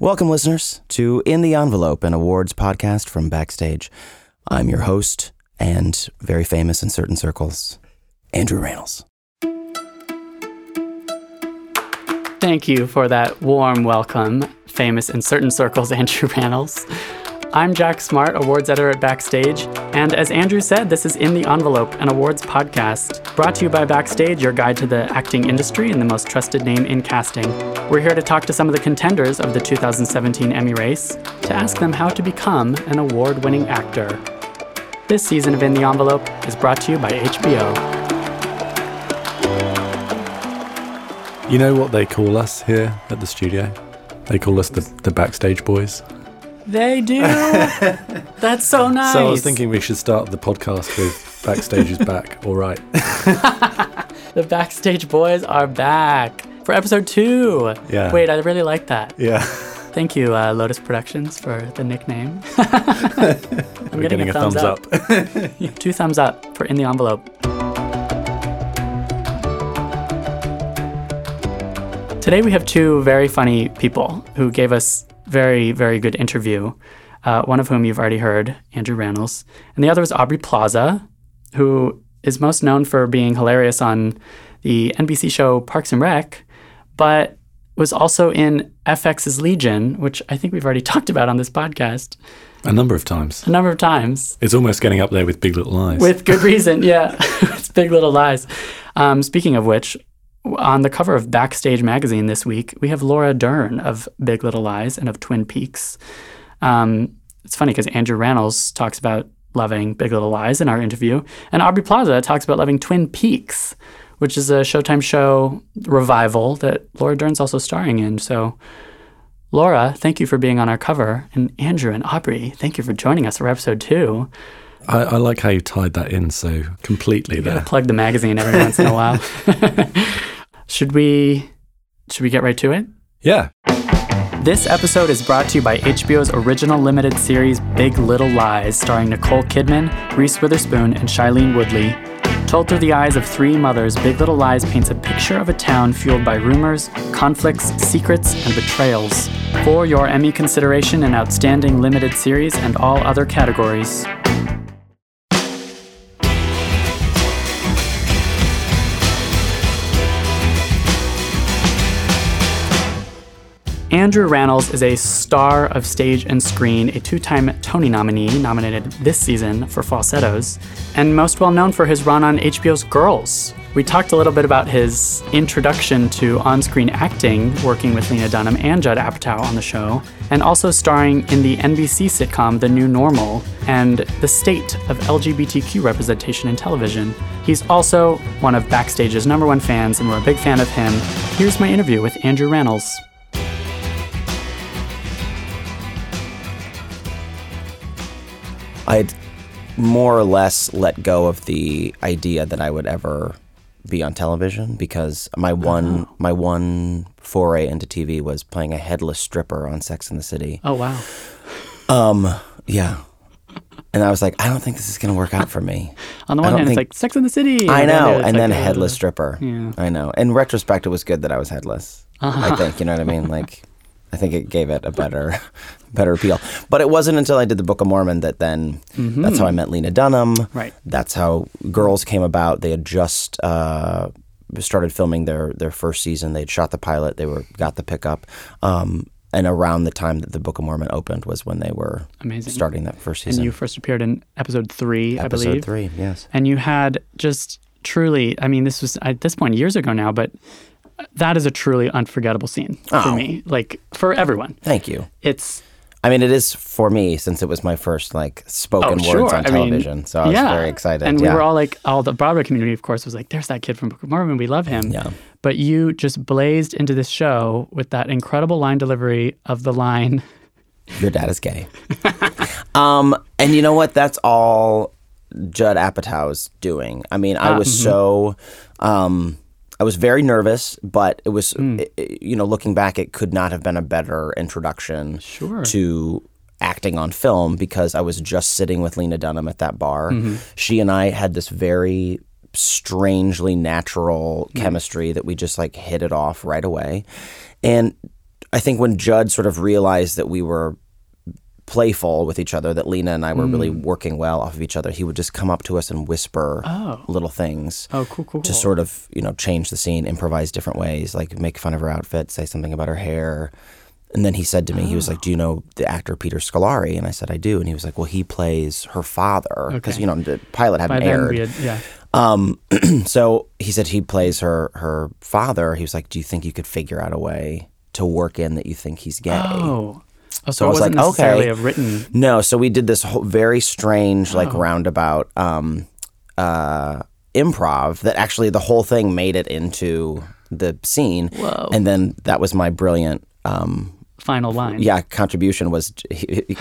Welcome, listeners, to In the Envelope, an awards podcast from Backstage. I'm your host and very famous in certain circles, Andrew Rannells. Thank you for that warm welcome, famous in certain circles, Andrew Rannells. I'm Jack Smart, awards editor at Backstage, and as Andrew said, this is In the Envelope, an awards podcast brought to you by Backstage, your guide to the acting industry and the most trusted name in casting. We're here to talk to some of the contenders of the 2017 Emmy race to ask them how to become an award winning actor. This season of In the Envelope is brought to you by HBO. You know what they call us here at the studio? They call us the, the backstage boys. They do. That's so nice. So I was thinking we should start the podcast with Backstage is back. All right. the Backstage Boys are back for episode two. Yeah. Wait, I really like that. Yeah. Thank you, uh, Lotus Productions, for the nickname. I'm We're getting, a, thumbs, up. Two thumbs up for In the Envelope. Today we have two very funny people who gave us very, very good interview. Uh, one of whom you've already heard, Andrew Rannells, and the other was Aubrey Plaza, who is most known for being hilarious on the NBC show Parks and Rec, but was also in FX's Legion, which I think we've already talked about on this podcast a number of times. A number of times. It's almost getting up there with Big Little Lies. With good reason, yeah. it's Big Little Lies. Um, speaking of which, on the cover of Backstage magazine this week, we have Laura Dern of Big Little Lies and of Twin Peaks. Um, it's funny because Andrew Rannells talks about loving Big Little Lies in our interview, and Aubrey Plaza talks about loving Twin Peaks, which is a Showtime show revival that Laura Dern's also starring in. So, Laura, thank you for being on our cover, and Andrew and Aubrey, thank you for joining us for episode two. I, I like how you tied that in so completely you there. Plug the magazine every once in a while. should we? Should we get right to it? Yeah. This episode is brought to you by HBO's original limited series Big Little Lies, starring Nicole Kidman, Reese Witherspoon, and Shailene Woodley. Told through the eyes of three mothers, Big Little Lies paints a picture of a town fueled by rumors, conflicts, secrets, and betrayals. For your Emmy consideration in Outstanding Limited Series and all other categories, Andrew Rannells is a star of stage and screen, a two time Tony nominee, nominated this season for Falsettos, and most well known for his run on HBO's Girls. We talked a little bit about his introduction to on screen acting, working with Lena Dunham and Judd Apatow on the show, and also starring in the NBC sitcom The New Normal and the state of LGBTQ representation in television. He's also one of Backstage's number one fans, and we're a big fan of him. Here's my interview with Andrew Rannells. I'd more or less let go of the idea that I would ever be on television because my one oh. my one foray into TV was playing a headless stripper on Sex in the City. Oh wow. Um yeah. And I was like, I don't think this is going to work out for me. on the one hand, think... it's like Sex in the City. I know, and, and then like, headless uh, stripper. Yeah. I know. In retrospect, it was good that I was headless. Uh-huh. I think you know what I mean. Like, I think it gave it a better better appeal. But it wasn't until I did the Book of Mormon that then mm-hmm. that's how I met Lena Dunham. Right. That's how Girls came about. They had just uh, started filming their their first season. They had shot the pilot. They were got the pickup. Um, and around the time that the Book of Mormon opened was when they were Amazing. starting that first season. And you first appeared in episode three, episode I believe. Episode three, yes. And you had just truly, I mean, this was at this point years ago now, but that is a truly unforgettable scene oh. for me, like for everyone. Thank you. It's. I mean, it is for me since it was my first like spoken oh, sure. words on television. I mean, so I was yeah. very excited. And yeah. we were all like, all the Broadway community, of course, was like, "There's that kid from Book of Mormon. We love him." Yeah. But you just blazed into this show with that incredible line delivery of the line. Your dad is gay. um, and you know what? That's all Judd Apatow's doing. I mean, I uh, was mm-hmm. so. Um, I was very nervous, but it was, mm. it, you know, looking back, it could not have been a better introduction sure. to acting on film because I was just sitting with Lena Dunham at that bar. Mm-hmm. She and I had this very strangely natural mm. chemistry that we just like hit it off right away. And I think when Judd sort of realized that we were playful with each other, that Lena and I were really Mm. working well off of each other, he would just come up to us and whisper Oh. little things Oh, cool, cool, to sort of, you know, change the scene, improvise different ways, like make fun of her outfit, say something about her hair. And then he said to me, he was like, Do you know the actor Peter Scolari? And I said, I do. And he was like, Well, he plays her father. Because, Okay. you know, the pilot hadn't then aired. had, yeah. Um, so he said he plays her her father. He was like, "Do you think you could figure out a way to work in that you think he's gay?" Oh. Oh, so, So it I was wasn't like, necessarily okay. a written. No, so we did this whole very strange, like Oh. roundabout um, uh, improv that actually the whole thing made it into the scene. Whoa. And then that was my brilliant. Um, Final line. yeah, contribution was.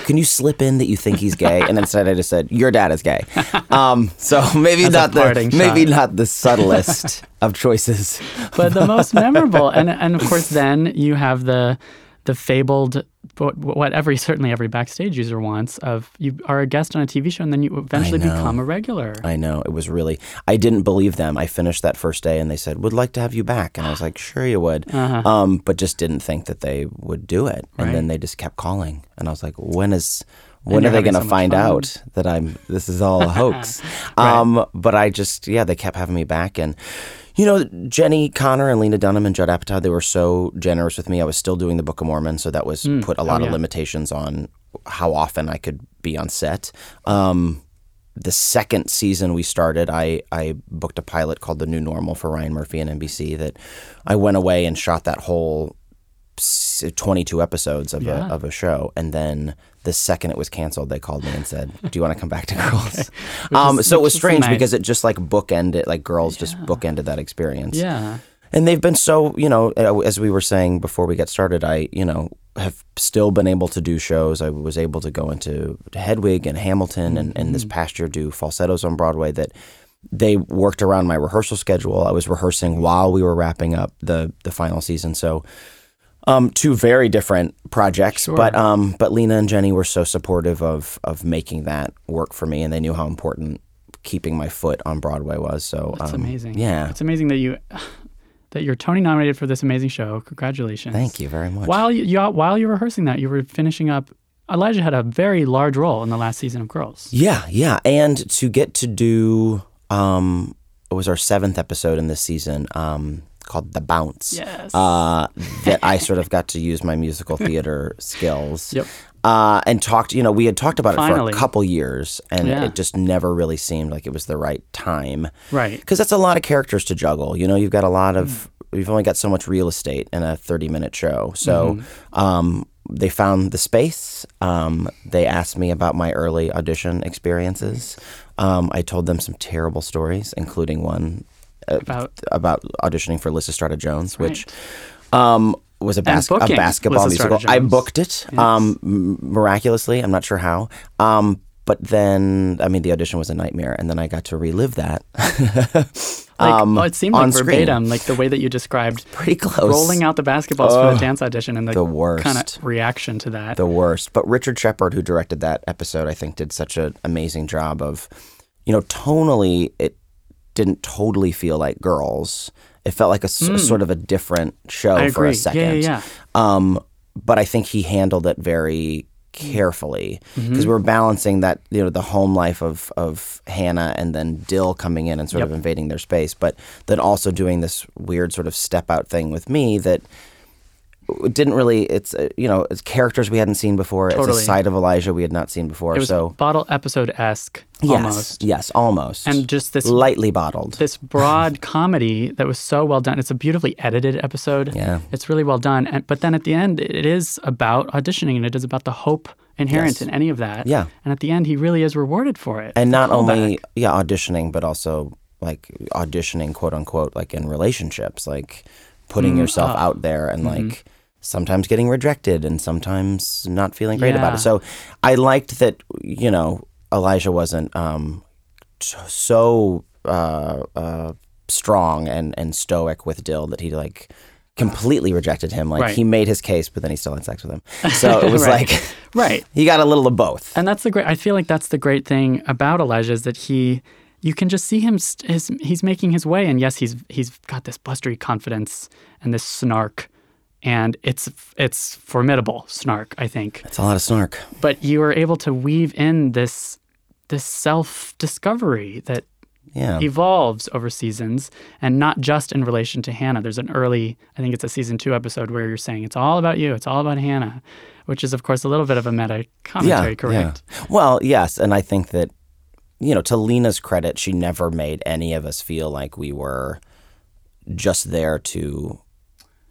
Can you slip in that you think he's gay? And instead, I just said, "Your dad is gay." Um, so maybe a not the maybe shot. not the subtlest of choices. but the most memorable. And and of course, then you have the the fabled what, what every certainly every backstage user wants of you are a guest on a TV show and then you eventually become a regular. I know it was really. I didn't believe them. I finished that first day, and they said, "Would like to have you back," and I was like, "Sure, you would," Uh-huh. um, but just didn't think that they would do it. And Right. then they just kept calling, and I was like, "When is?" When you're they going to so find fun. out that I'm? This is all a hoax. um, but I just, yeah, they kept having me back, and you know, Jenni Konner and Lena Dunham and Judd Apatow, they were so generous with me. I was still doing the Book of Mormon, so that was put a lot Oh, of yeah. limitations on how often I could be on set. Um, the second season we started, I, I booked a pilot called The New Normal for Ryan Murphy and NBC that I went away and shot that whole 22 episodes of, Yeah. a, of a show. And then the second it was canceled, they called me and said, Do you want to come back to Girls? um, is- so it was strange nice. because it just like bookended, like Girls just bookended that experience. Yeah. And they've been so, you know, uh, as we were saying before we get started, I, you know, have still been able to do shows. I was able to go into Hedwig and Hamilton and, and this past year do falsettos on Broadway that they worked around my rehearsal schedule. I was rehearsing while we were wrapping up the the final season. So um, two very different projects, Sure. but um, but Lena and Jenny were so supportive of of making that work for me, and they knew how important keeping my foot on Broadway was. So That's um, amazing. Yeah, It's amazing that you that you're Tony nominated for this amazing show. Congratulations. thank you very much. While you, you while you were rehearsing that, you were finishing up. Elijah had a very large role in the last season of Girls. Yeah, yeah, and to get to do um, it was our seventh episode in this season um, called The Bounce. Yes. Uh, that I sort of got to use my musical theater skills. Yep. Uh, and talked, you know, we had talked about it for a couple years, and Yeah. it just never really seemed like it was the right time. Right. Because that's a lot of characters to juggle. You know, you've got a lot of, Mm. you've only got so much real estate in a 30 minute show. So Mm-hmm. um, they found the space. Um, they asked me about my early audition experiences. Um, I told them some terrible stories, including one About about auditioning for Lysistrata Jones, which um, was a, bas- a basketball Lysistrata musical. I booked it um, miraculously. I'm not sure how. Um, but then, I mean, the audition was a nightmare, and then I got to relive that. Like, um, well, it seemed like screen. like the way that you described Pretty close. rolling out the basketballs for the dance audition and the, the worst. kind of reaction to that. the worst. But Richard Shepard, who directed that episode, I think did such an amazing job of, you know, tonally it didn't totally feel like Girls. It felt like a sort of a different show for a second. Yeah, yeah, yeah. Um, but I think he handled it very carefully Mm-hmm. because we're balancing that you know the home life of of Hannah and then Dill coming in and sort of invading their space, but then also doing this weird sort of step out thing with me that didn't really it's uh, you know it's characters we hadn't seen before it's a side of elijah we had not seen before It was so bottle episode esque yes almost. yes almost And just this lightly bottled this broad comedy that was so well done. It's a beautifully edited episode. Yeah. It's really well done. And, but then at the end, it is about auditioning and it is about the hope inherent Yes. in any of that. Yeah. And at the end, he really is rewarded for it. and not only yeah auditioning but also like auditioning quote unquote like in relationships like putting Mm, yourself oh. out there and like sometimes getting rejected and sometimes not feeling great about it so i liked that you know elijah wasn't um t- so uh uh strong and and stoic with dill that he like completely rejected him like Right. he made his case but then he still had sex with him so it was Right. like Right. he got a little of both And that's the great. I feel like that's the great thing about Elijah is that he, you can just see him. st- His, he's making his way, and yes, he's he's got this blustery confidence and this snark, and it's it's formidable snark, I think. It's a lot of snark. But you were able to weave in this this self discovery that Yeah. evolves over seasons and not just in relation to Hannah. There's an early, I think it's a season two episode where you're saying it's all about you, it's all about Hannah, which is of course a little bit of a meta commentary, correct? Yeah. Well, yes, and I think that you know, to Lena's credit, she never made any of us feel like we were just there to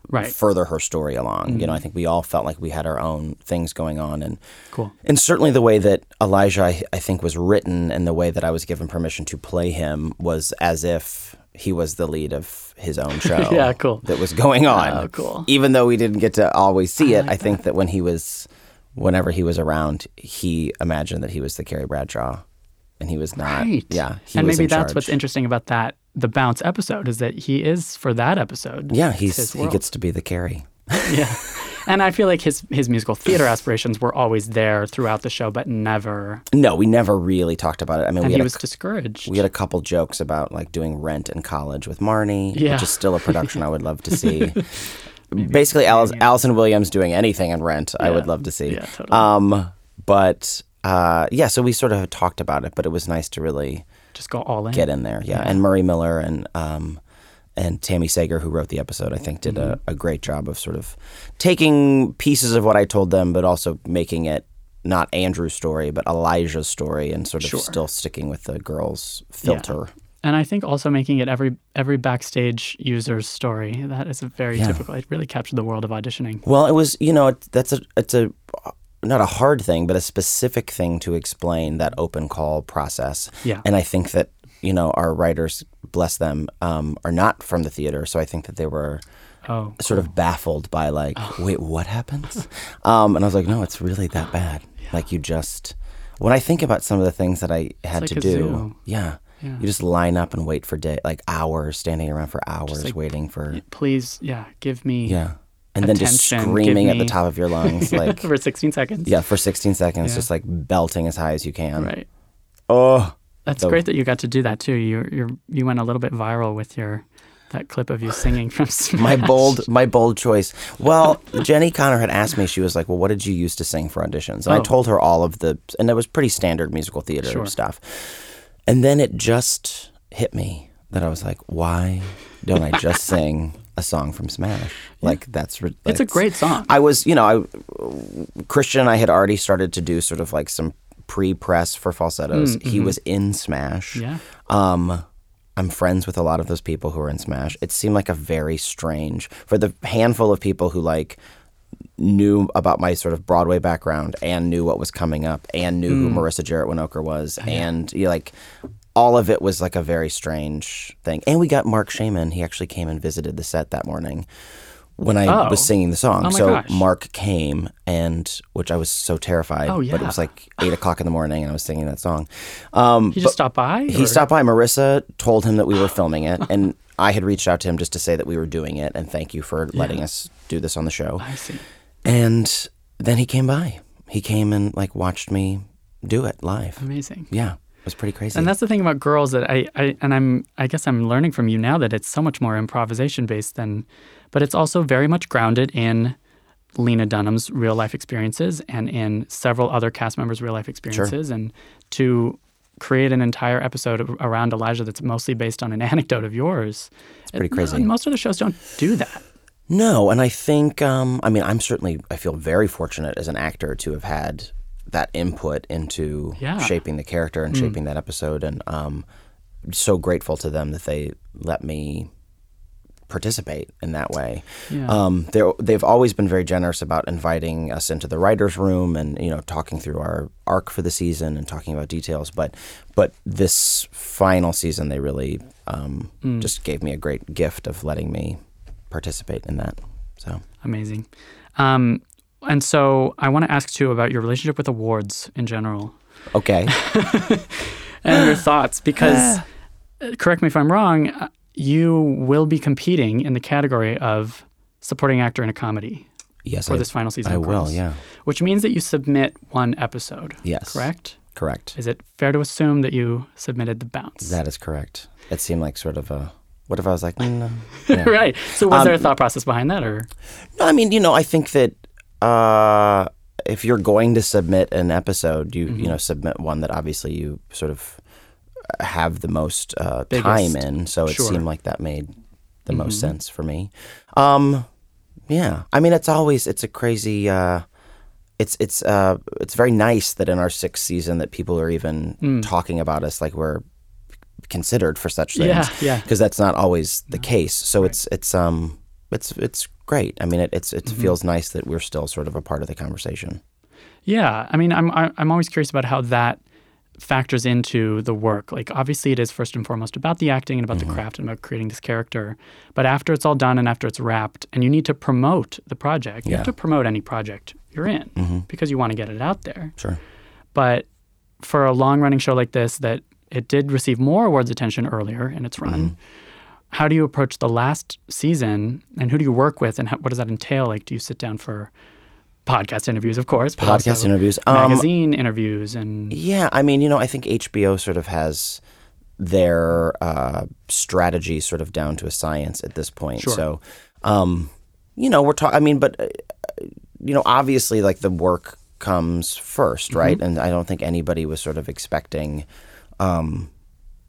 Right. further her story along. You know, I mm-hmm. think we all felt like we had our own things going on, and Cool. and certainly the way that Elijah, I, I think, was written, and the way that I was given permission to play him was as if he was the lead of his own show. Yeah, cool. That was going oh, on. Oh, cool. Even though we didn't get to always see it, I think that when he was, whenever he was around, he imagined that he was the Carrie Bradshaw, and he was not. Right. Yeah, he and maybe that's what's interesting about that the bounce episode is that he is for that episode. Yeah, he's he gets to be the Carrie. yeah. And I feel like his his musical theater aspirations were always there throughout the show, but never. No, we never really talked about it. I mean, And we he was a, discouraged. we had a couple jokes about like doing Rent in college with Marnie, Yeah. which is still a production I would love to see. Basically, Alice, Allison Williams doing anything in Rent, I would love to see. Yeah, totally. Um, but uh, yeah, so we sort of talked about it, but it was nice to really Just go all in. get in there. Yeah, and Murray Miller and um, and Tami Sagher, who wrote the episode, I think did a, a great job of sort of taking pieces of what I told them, but also making it not Andrew's story, but Elijah's story, and sort of Sure. still sticking with the girl's filter. And I think also making it every every backstage user's story. That is a very Yeah. typical. It really captured the world of auditioning. Well, it was you know it, that's a it's a not a hard thing, but a specific thing to explain that open call process. Yeah. and I think that you know our writers, bless them, um, are not from the theater, so I think that they were. Oh, sort of baffled by like, wait, what happens? Um, and I was like, no, it's really that bad. Like you just, when I think about some of the things that I had like to do, yeah, Yeah. you just line up and wait for day, like hours, standing around for hours, like- waiting for, please, yeah, give me yeah, and then just screaming at the top of your lungs, like, for 16 seconds. yeah, for 16 seconds, Yeah. just like belting as high as you can. Right. Oh, That's So- great that you got to do that too. You you you went a little bit viral with your that clip of you singing from Smash. my bold my bold choice. Well, Jenni Konner had asked me. She was like, "Well, what did you use to sing for auditions?" And I Oh. told her all of the, and it was pretty standard musical theater Sure. stuff. And then it just hit me that I was like, "Why don't I just sing a song from Smash?" Like that's re- It's a great song. I was, you know, I, Christian and I had already started to do sort of like some pre-press for falsettos. He was in Smash. Mm, yeah. Um, I'm friends with a lot of those people who are in Smash. It seemed like a very strange for the handful of people who like knew about my sort of Broadway background and knew what was coming up and knew who Marissa Jarrett Winokur was and you know, like all of it was like a very strange thing. And we got Marc Shaiman. He actually came and visited the set that morning when I Oh. was singing the song. Oh so gosh. Mark came and which I was so terrified. Oh, yeah. But it was like eight o'clock in the morning and I was singing that song. Um, He just stopped by. he stopped by. Marissa told him that we were filming it, and I had reached out to him just to say that we were doing it and thank you for letting us do this on the show. I see. And then he came by. He came and like watched me do it live. Amazing. Yeah, was pretty crazy. And that's the thing about girls that I, I and I'm I guess I'm learning from you now that it's so much more improvisation based than but it's also very much grounded in Lena Dunham's real life experiences and in several other cast members' real life experiences and to create an entire episode around Elijah that's mostly based on an anecdote of yours. It's pretty crazy. most of the shows don't do that. No, and I think um, I mean I'm certainly I feel very fortunate as an actor to have had that input into Yeah. shaping the character and shaping that episode, and um, so grateful to them that they let me participate in that way. Yeah. Um, they've always been very generous about inviting us into the writers' room and you know talking through our arc for the season and talking about details. But but this final season, they really um, just gave me a great gift of letting me participate in that. So Amazing. Um, and so I want to ask too about your relationship with awards in general. okay, and your thoughts because uh, correct me if i'm wrong uh, you will be competing in the category of supporting actor in a comedy yes, for I, this final season I of will. Girls, Yeah, which means that you submit one episode Yes. correct correct. is it fair to assume that you submitted the bounce That is correct. It seemed like sort of a What if I was like, mm, no? Yeah. right. So was Um, there a thought process behind that, or No, I mean, you know, I think that uh, if you're going to submit an episode, you Mm-hmm. you know submit one that obviously you sort of have the most uh, time in. So it Sure. Mm-hmm. seemed like that made the most sense for me. Um, yeah, I mean, it's always it's a crazy. Uh, it's it's uh, it's very nice that in our sixth season that people are even Mm. talking about us like we're considered for such things yeah, yeah. because that's not always the case. So it's it's um it's it's great. I mean, it it's it Mm-hmm. feels nice that we're still sort of a part of the conversation. Yeah, I mean, I'm I'm always curious about how that factors into the work. Like, obviously, it is first and foremost about the acting and about Mm-hmm. the craft and about creating this character. But after it's all done and after it's wrapped, and you need to promote the project, you Yeah. have to promote any project you're in Mm-hmm. because you want to get it out there. Sure. But for a long running show like this, that it did receive more awards attention earlier in its run. Mm-hmm. How do you approach the last season, and who do you work with, and how, what does that entail? Like, do you sit down for podcast interviews, of course, Podcast interviews. Um, magazine interviews, and Yeah, I mean, you know, I think HBO sort of has their uh, strategy sort of down to a science at this point. Sure. So, um, you know, we're talking. I mean, but uh, you know, obviously, like the work comes 1st Mm-hmm. right? And I don't think anybody was sort of expecting um,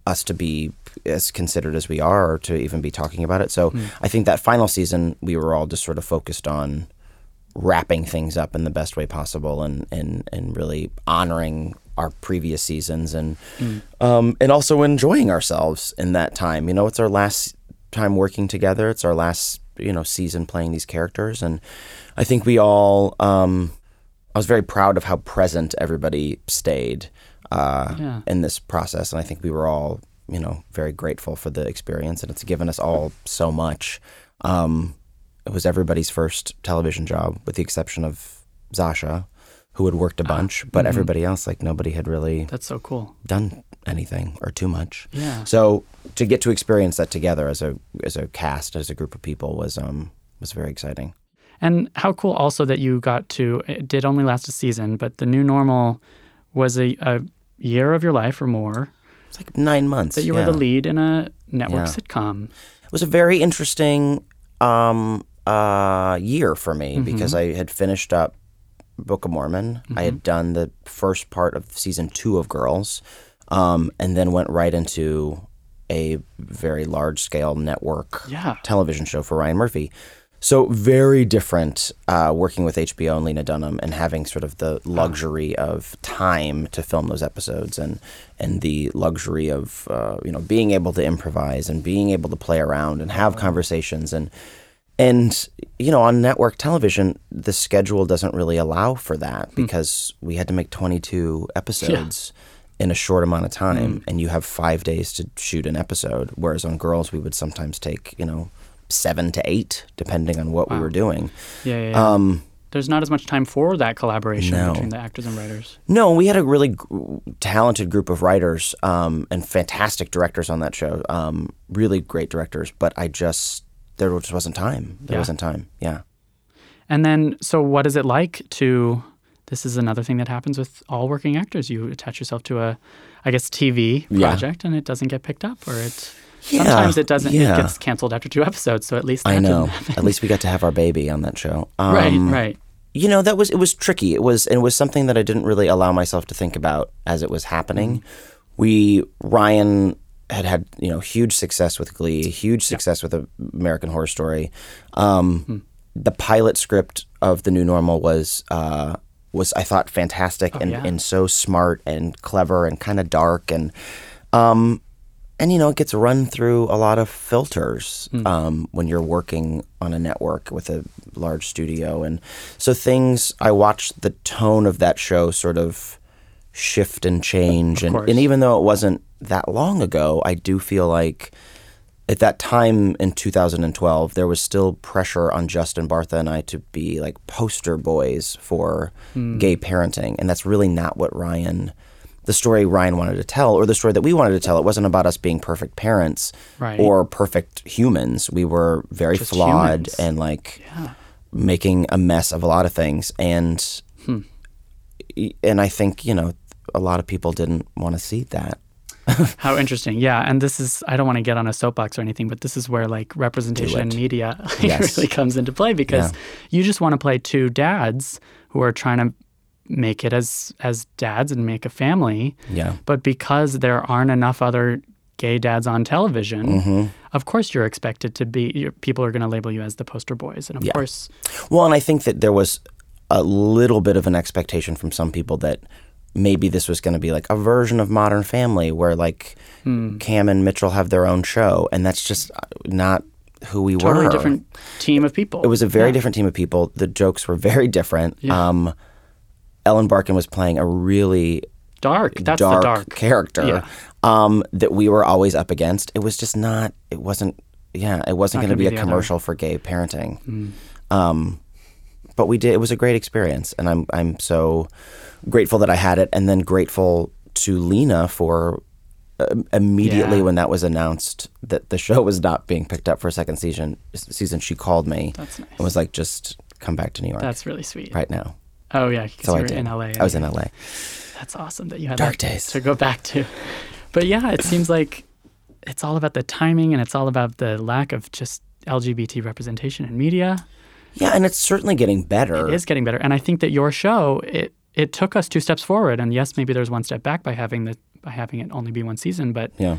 us to be as considered as we are, to even be talking about it. So, Mm. I think that final season, we were all just sort of focused on wrapping things up in the best way possible and and and really honoring our previous seasons and um, and also enjoying ourselves in that time. You know, it's our last time working together. It's our last you know season playing these characters, and I think we all. Um, I was very proud of how present everybody stayed uh, Yeah. in this process, and I think we were all you know very grateful for the experience, and it's given us all so much. Um, it was everybody's first television job, with the exception of Zosia, who had worked a bunch, but everybody else, like nobody had really that's so cool. done anything or too much. Yeah. So to get to experience that together as a as a cast, as a group of people, was um was very exciting. And how cool also that you got to, it did only last a season, but the new normal was a, a year of your life or more It's like nine months. that you yeah. were the lead in a network Yeah. sitcom. It was a very interesting um, uh, year for me Mm-hmm. because I had finished up Book of Mormon. I had done the first part of season two of Girls, um, and then went right into a very large scale network Yeah. television show for Ryan Murphy. So very different uh, working with HBO and Lena Dunham and having sort of the luxury of time to film those episodes and and the luxury of uh, you know being able to improvise and being able to play around and have conversations and and you know on network television the schedule doesn't really allow for that because we had to make 22 episodes in a short amount of time and you have 5 days to shoot an episode whereas on girls we would sometimes take you know 7 to 8 depending on what we were doing Yeah, yeah, yeah. um There's not as much time for that collaboration No. between the actors and writers. No, we had a really g- talented group of writers um, and fantastic directors on that show. Um, really great directors, but I just there just wasn't time. There Yeah. wasn't time. Yeah. And then, so what is it like to? This is another thing that happens with all working actors. You attach yourself to a, I guess, TV Yeah. project, and it doesn't get picked up, or it. Yeah, Sometimes it doesn't. yeah. It gets canceled after two episodes. So at least I know. At least we got to have our baby on that show. Um, right, right. You know, that was it was tricky. It was it was something that I didn't really allow myself to think about as it was happening. We Ryan had had you know huge success with Glee, huge success with American Horror Story. Um, The pilot script of the new normal was uh, was I thought fantastic and, yeah. and so smart and clever and kind of dark and um, and you know it gets run through a lot of filters um, when you're working on a network with a large studio. And so things i watched the tone of that show sort of shift and change. And, and even though it wasn't that long ago i do feel like at that time in 2012 there was still pressure on justin bartha and i to be like poster boys for gay parenting. And that's really not what ryan the story ryan wanted to tell or the story that we wanted to tell it wasn't about us being perfect parents Right. or perfect humans we were very Just flawed humans. and like making a mess of a lot of things and hmm. and i think you know a lot of people didn't want to see that How interesting. Yeah. And this is, I don't want to get on a soapbox or anything, but this is where like representation in media Yes. really comes into play because Yeah. you just want to play two dads who are trying to make it as as dads and make a family. Yeah. But because there aren't enough other gay dads on television, Mm-hmm. of course you're expected to be. you people are going to label you as the poster boys, and of Yeah. course, Well, and I think that there was a little bit of an expectation from some people that maybe this was going to be like a version of Modern Family where like Hmm. Cam and Mitchell have their own show, and that's just not who we totally were. Totally different team of people. It was a very Yeah. different team of people. The jokes were very different. Yeah. Um, Ellen Barkin was playing a really dark. That's dark, dark character Yeah. um, that we were always up against. It was just not. It wasn't. Yeah, it wasn't going to be, be a the other- commercial for gay parenting. Um, but we did. It was a great experience, and I'm I'm so grateful that I had it, and then grateful to Lena for. Uh, immediately Yeah. when that was announced that the show was not being picked up for a second season, season she called me nice. and was like, "Just come back to New York That's really sweet. right now." Oh yeah, because So you were in LA. I was in LA. That's awesome that you had Dark days. to go back to. But yeah, it seems like it's all about the timing and it's all about the lack of just LGBT representation in media. Yeah, and it's certainly getting better. It is getting better, and I think that your show it it took us two steps forward, and yes, maybe there's one step back by having the by having it only be one season, but Yeah.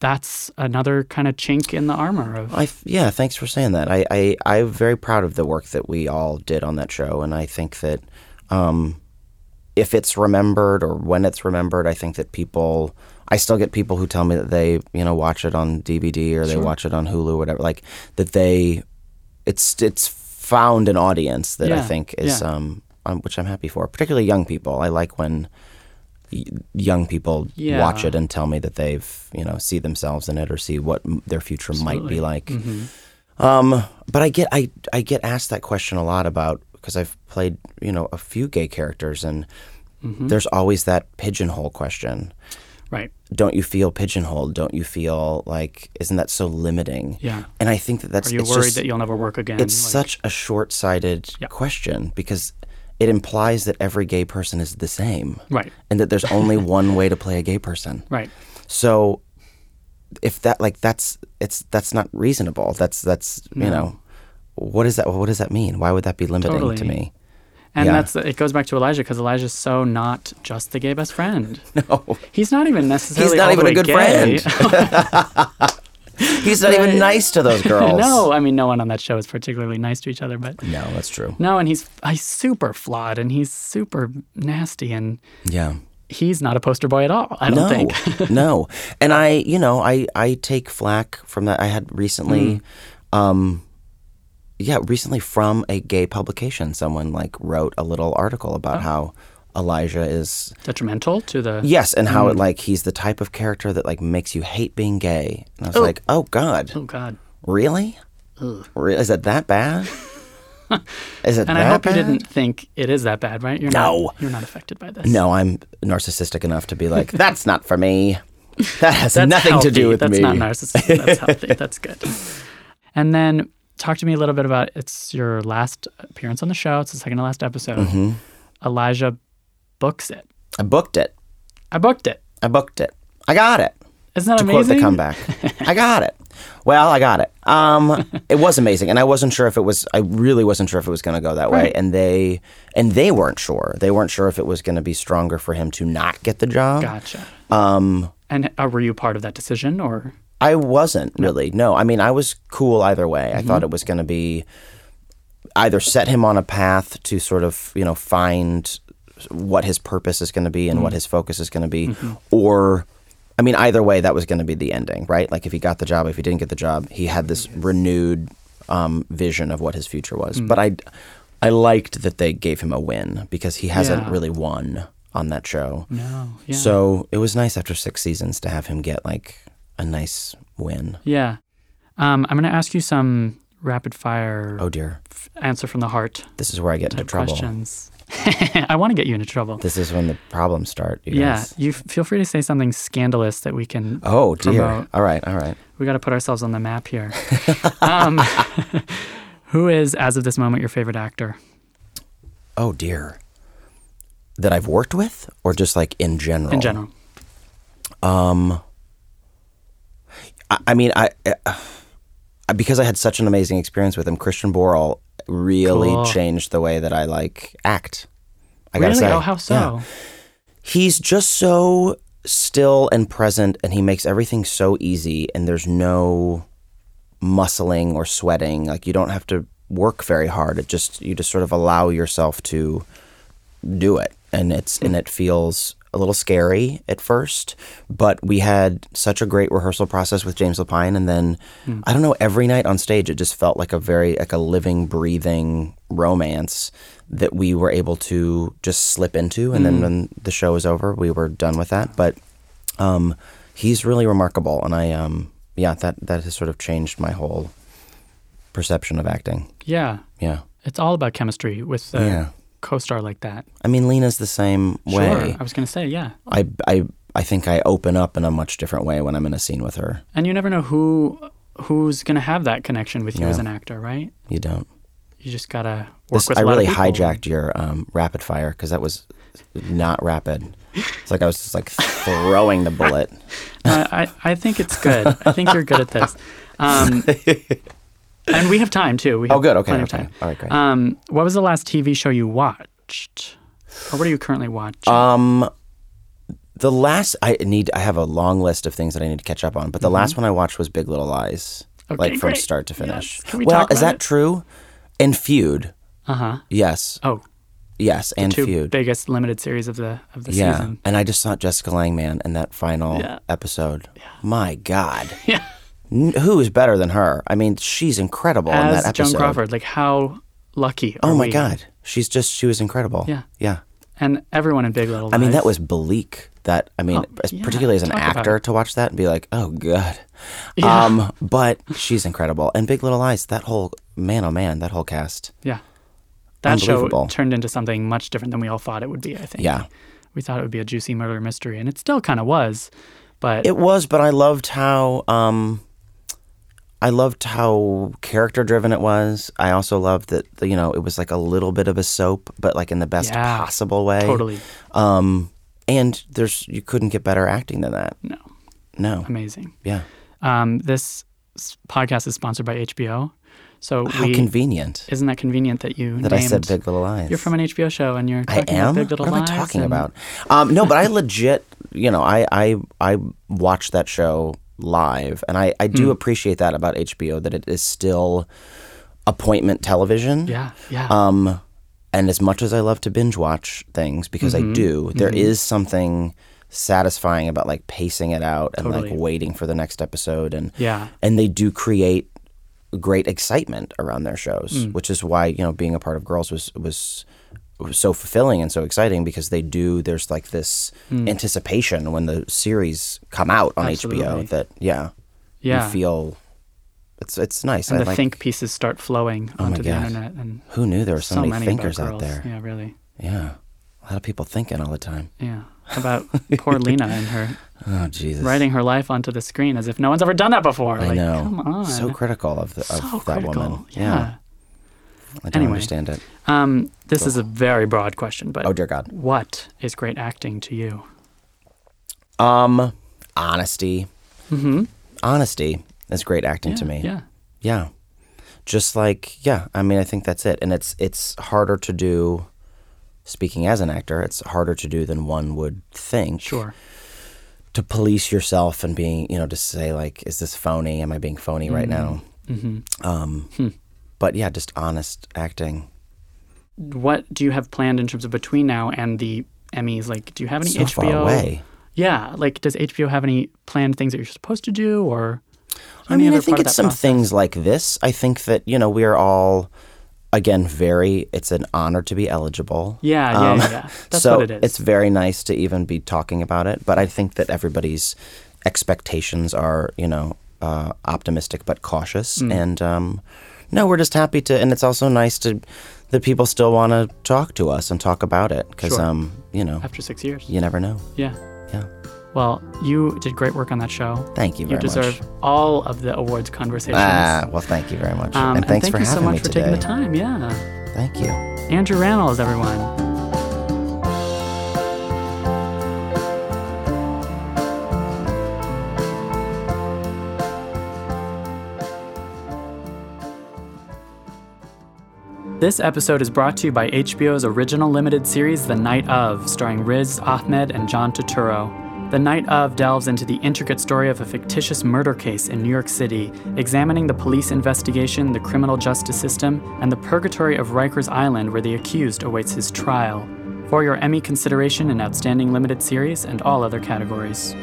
That's another kind of chink in the armor of I yeah, thanks for saying that. I, I I'm very proud of the work that we all did on that show, and I think that um, if it's remembered or when it's remembered, I think that people. I still get people who tell me that they you know watch it on DVD or they watch it on Hulu or whatever. Like that they, it's it's found an audience that I think is yeah. um, um which I'm happy for, particularly young people. I like when young people Yeah. watch it and tell me that they've you know see themselves in it or see what their future might be like. Mm-hmm. Um, but I get I I get asked that question a lot about because I've played you know a few gay characters and Mm-hmm. there's always that pigeonhole question. right. Don't you feel pigeonholed? Don't you feel like isn't that so limiting? Yeah. And I think that that's Are you worried just- that you'll never work again? it's Like- such a short-sighted Yeah. question because it implies that every gay person is the same right, and that there's only one way to play a gay person. right. So if that like that's it's that's not reasonable. That's that's you know what is that what does that mean? Why would that be limiting to me? And Yeah. that's it goes back to Elijah because Elijah's so not just the gay best friend. No. He's not even necessarily. He's not even a good gay. friend. He's not even nice to those girls. no, I mean no one on that show is particularly nice to each other, but No, that's true. no, and he's he's super flawed and he's super nasty and Yeah. he's not a poster boy at all. I don't no, think. no. And I, you know, I I take flack from that. I had recently, Hmm. um, yeah, recently from a gay publication, someone like wrote a little article about Oh. how Elijah is Detrimental to the. yes, and how it like he's the type of character that like makes you hate being gay. And I was Oh. like, oh God, Oh God. really? Re- Is it that bad? is it And I hope bad? you didn't think it is that bad, right? You're No. Not, you're not affected by this. No, I'm narcissistic enough to be like, that's not for me. That has nothing to do healthy. with That's me. That's not narcissism. That's healthy. That's good. And then talk to me a little bit about it's your last appearance on the show. It's the second to last episode. Mm-hmm. Elijah books it. I booked it. I booked it. I booked it. I got it. Isn't that to amazing? quote the comeback. I got it. Well, I got it. Um, it was amazing, and I wasn't sure if it was. I really wasn't sure if it was going to go that way, Right. and they and they weren't sure. They weren't sure if it was going to be stronger for him to not get the job. Gotcha. Um, And uh, were you part of that decision or? I wasn't really. No, I mean, I was cool either way. Mm-hmm. I thought it was going to be either set him on a path to sort of, you know, find what his purpose is going to be and Mm-hmm. what his focus is going to be, or, I mean, either way, that was going to be the ending, right? Like if he got the job, if he didn't get the job, he had this renewed um, vision of what his future was. Mm. But I, I liked that they gave him a win because he hasn't Yeah. really won on that show. No. Yeah. So it was nice after six seasons to have him get like a nice win. yeah. Um, I'm going to ask you some rapid fire Oh dear, answer from the heart this is where I get into trouble. questions. I want to get you into trouble. This is when the problems start. You yeah. guys. You f- feel free to say something scandalous that we can. Oh dear. Promote. All right. All right. We got to put ourselves on the map here. um, who is, as of this moment, your favorite actor? Oh dear. That I've worked with, or just like in general. In general. Um, I, I mean, I, uh, because I had such an amazing experience with him, Christian Borle really Cool. changed the way that I like act. I gotta Really? say, Oh, how so? Yeah. He's just so still and present, and he makes everything so easy, and there's no muscling or sweating. Like you don't have to work very hard. It just you just sort of allow yourself to do it, and it's and it feels a little scary at first. But we had such a great rehearsal process with James Lapine, and then I don't know. Every night on stage, it just felt like a very like a living, breathing romance that we were able to just slip into. And then when the show was over, we were done with that. But um, he's really remarkable, and I um, yeah, that that has sort of changed my whole perception of acting. Yeah. Yeah. It's all about chemistry with a Yeah. Co-star like that. I mean, Lena's the same way. Sure. I was going to say, yeah. I, I, I think I open up in a much different way when I'm in a scene with her. And you never know who who's going to have that connection with you Yeah. as an actor, right? You don't. You just got to work This, with I really hijacked your um, rapid fire because that was not rapid. It's like I was just like throwing the bullet. Uh, I, I think it's good. I think you're good at this. Um, and we have time too. We have Oh, good. Okay. plenty of time. All right. Great. Um, what was the last TV show you watched? Or what are you currently watching? Um, the last I need. I have a long list of things that I need to catch up on, but the last one I watched was Big Little Lies, Mm-hmm. Okay, like from great. start to finish. Yes. Can we well, is that it? true? And Feud, Uh huh. yes, Oh, yes, and two Feud. biggest limited series of the of the yeah, season. Yeah, and I just saw Jessica Langman in that final Yeah. episode. My God, Yeah. Who is better than her? I mean, she's incredible in As that Joan episode. Crawford, like how lucky. Oh my we? God, she's just she was incredible. Yeah. yeah. And everyone in Big Little Lies. I mean, that was bleak. That I mean, Oh, yeah, particularly as an actor, to watch that and be like, "Oh God." Yeah. Um, but she's incredible, and Big Little Lies. That whole man, oh man, that whole cast. Yeah. That show turned into something much different than we all thought it would be, I think. Yeah, We thought it would be a juicy murder mystery, and it still kind of was. But it was. But I loved how um, I loved how character driven it was. I also loved that you know it was like a little bit of a soap, but like in the best Yeah, possible way. totally. Um, and there's you couldn't get better acting than that. No. No. Amazing. Yeah. Um, this podcast is sponsored by HBO. So How we, convenient isn't that convenient that you that named, I said Big Little Lies. You're from an HBO show and you're I talking am. about Big Little what am I talking and- about? Um, no, but I legit, you know, I I I watched that show live, and I I do Hmm. appreciate that about HBO that it is still appointment television. Yeah, yeah. Um, and as much as I love to binge watch things because Mm-hmm. I do, there is something satisfying about like pacing it out and Totally. like waiting for the next episode and yeah. and they do create great excitement around their shows, Hmm. which is why you know being a part of Girls was was so fulfilling and so exciting because they do. There's like this hmm. anticipation when the series come out on. Absolutely. HBO that yeah, Yeah. you feel it's it's nice. and I the like. think pieces start flowing Oh onto the internet and who knew there were so, so many, many thinkers out there? Yeah, really. Yeah, a lot of people thinking all the time. Yeah. About poor Lena and her Oh Jesus, writing her life onto the screen as if no one's ever done that before. I like, know. Come on. So critical of the, of So that critical. woman. Yeah. I don't Anyway. understand it. Um, this is a very broad question, but Oh dear God. what is great acting to you? Um, honesty. Mm-hmm. Honesty is great acting to me. Yeah. Yeah. Just like yeah, I mean I think that's it. And it's it's harder to do speaking as an actor, it's harder to do than one would think. Sure. To police yourself and being, you know, to say like is this phony? Am I being phony right now? Mm-hmm. Um Hmm. but yeah, just honest acting. What do you have planned in terms of between now and the Emmys? Like, do you have any so HBO? Yeah. Like, does HBO have any planned things that you're supposed to do, or? I mean, I think it's some process? things like this. I think that, you know, we're all again very it's an honor to be eligible. Yeah, yeah, Um, yeah, yeah. That's so what it is. it's very nice to even be talking about it. But I think that everybody's expectations are, you know, uh, optimistic but cautious. Mm. And um, no, we're just happy to. And it's also nice to that people still want to talk to us and talk about it because, Sure. um, you know, after six years. you never know. Yeah. Yeah. Well, you did great work on that show. Thank you You deserve much. all of the awards conversations. Ah, well, thank you very much. Um, and thanks thank for you having so much me for today. taking the time. Yeah. Thank you. Andrew Rannells, everyone. This episode is brought to you by HBO's original limited series, The Night of, starring Riz Ahmed and John Turturro. The Night of delves into the intricate story of a fictitious murder case in New York City, examining the police investigation, the criminal justice system, and the purgatory of Rikers Island where the accused awaits his trial. For your Emmy consideration in Outstanding Limited Series and all other categories.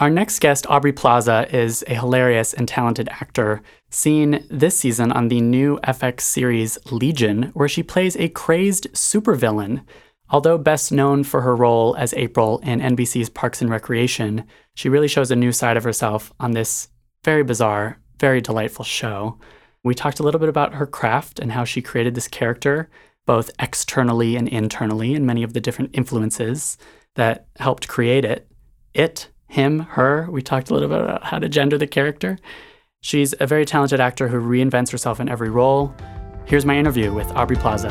Our next guest, Aubrey Plaza, is a hilarious and talented actor, seen this season on the new FX series Legion, where she plays a crazed supervillain. Although best known for her role as April in NBC's Parks and Recreation, she really shows a new side of herself on this very bizarre, very delightful show. We talked a little bit about her craft and how she created this character, both externally and internally, and many of the different influences that helped create it. It him, her. We talked a little bit about how to gender the character. She's a very talented actor who reinvents herself in every role. Here's my interview with Aubrey Plaza.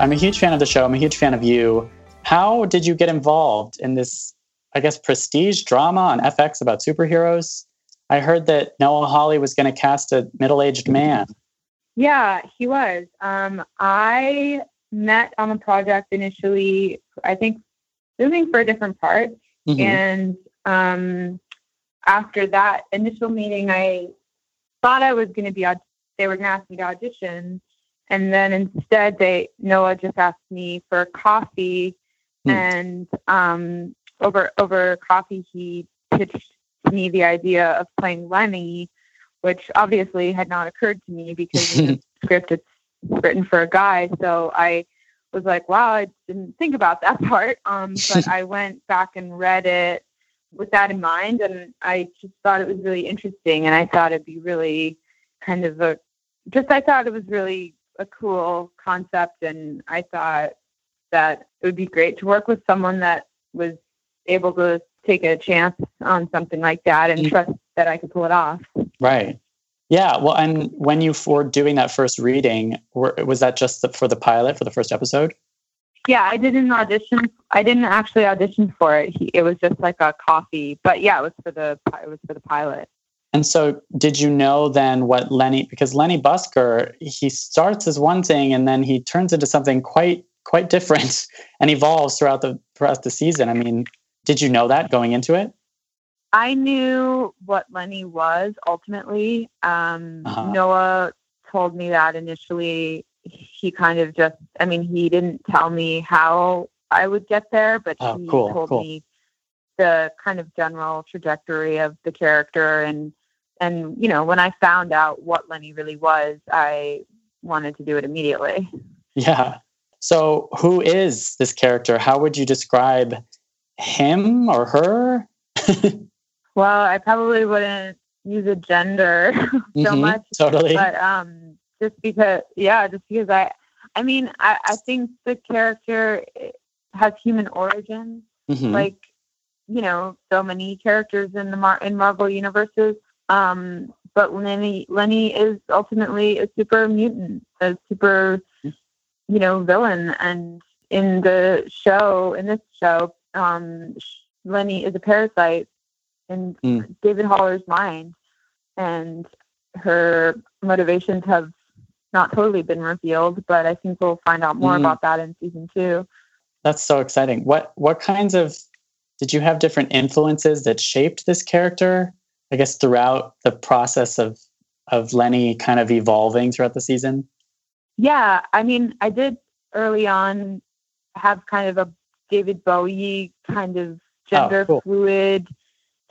I'm a huge fan of the show. I'm a huge fan of you. How did you get involved in this, I guess, prestige drama on FX about superheroes? I heard that Noah Hawley was going to cast a middle aged man. Yeah, he was. Um, I met on the project initially, I think, moving for a different part. Mm-hmm. And um, after that initial meeting, I thought I was going to be, they were going to ask me to audition. And then instead, they Noah just asked me for coffee, mm. and um, over over coffee, he pitched me the idea of playing Lenny, which obviously had not occurred to me because the script it's written for a guy. So I was like, wow, I didn't think about that part. Um, but I went back and read it with that in mind, and I just thought it was really interesting, and I thought it'd be really kind of a just I thought it was really a cool concept, and I thought that it would be great to work with someone that was able to take a chance on something like that and mm. trust that I could pull it off. Right. Yeah. Well, and when you were doing that first reading, were, was that just the, for the pilot for the first episode? Yeah, I didn't audition. I didn't actually audition for it. He, it was just like a coffee, but yeah, it was for the it was for the pilot. And so, did you know then what Lenny? Because Lenny Busker, he starts as one thing and then he turns into something quite quite different and evolves throughout the throughout the season. I mean, did you know that going into it? I knew what Lenny was ultimately. Um, uh-huh. Noah told me that initially. He kind of just, I mean, he didn't tell me how I would get there, but oh, he cool, told cool. me the kind of general trajectory of the character and and you know when i found out what lenny really was i wanted to do it immediately yeah so who is this character how would you describe him or her? well, I probably wouldn't use a gender so mm-hmm, much. Totally. But um just because yeah, just because I I mean, I, I think the character has human origins. Mm-hmm. Like, you know, so many characters in the Mar- in Marvel universes. Um, but Lenny Lenny is ultimately a super mutant, a super you know villain, and in the show in this show, um, Lenny is a parasite in mm. David Haller's mind, and her motivations have not totally been revealed, but I think we'll find out more mm. about that in season two. That's so exciting. What what kinds of did you have different influences that shaped this character? I guess throughout the process of of Lenny kind of evolving throughout the season. Yeah, I mean, I did early on have kind of a David Bowie kind of gender oh, cool. fluid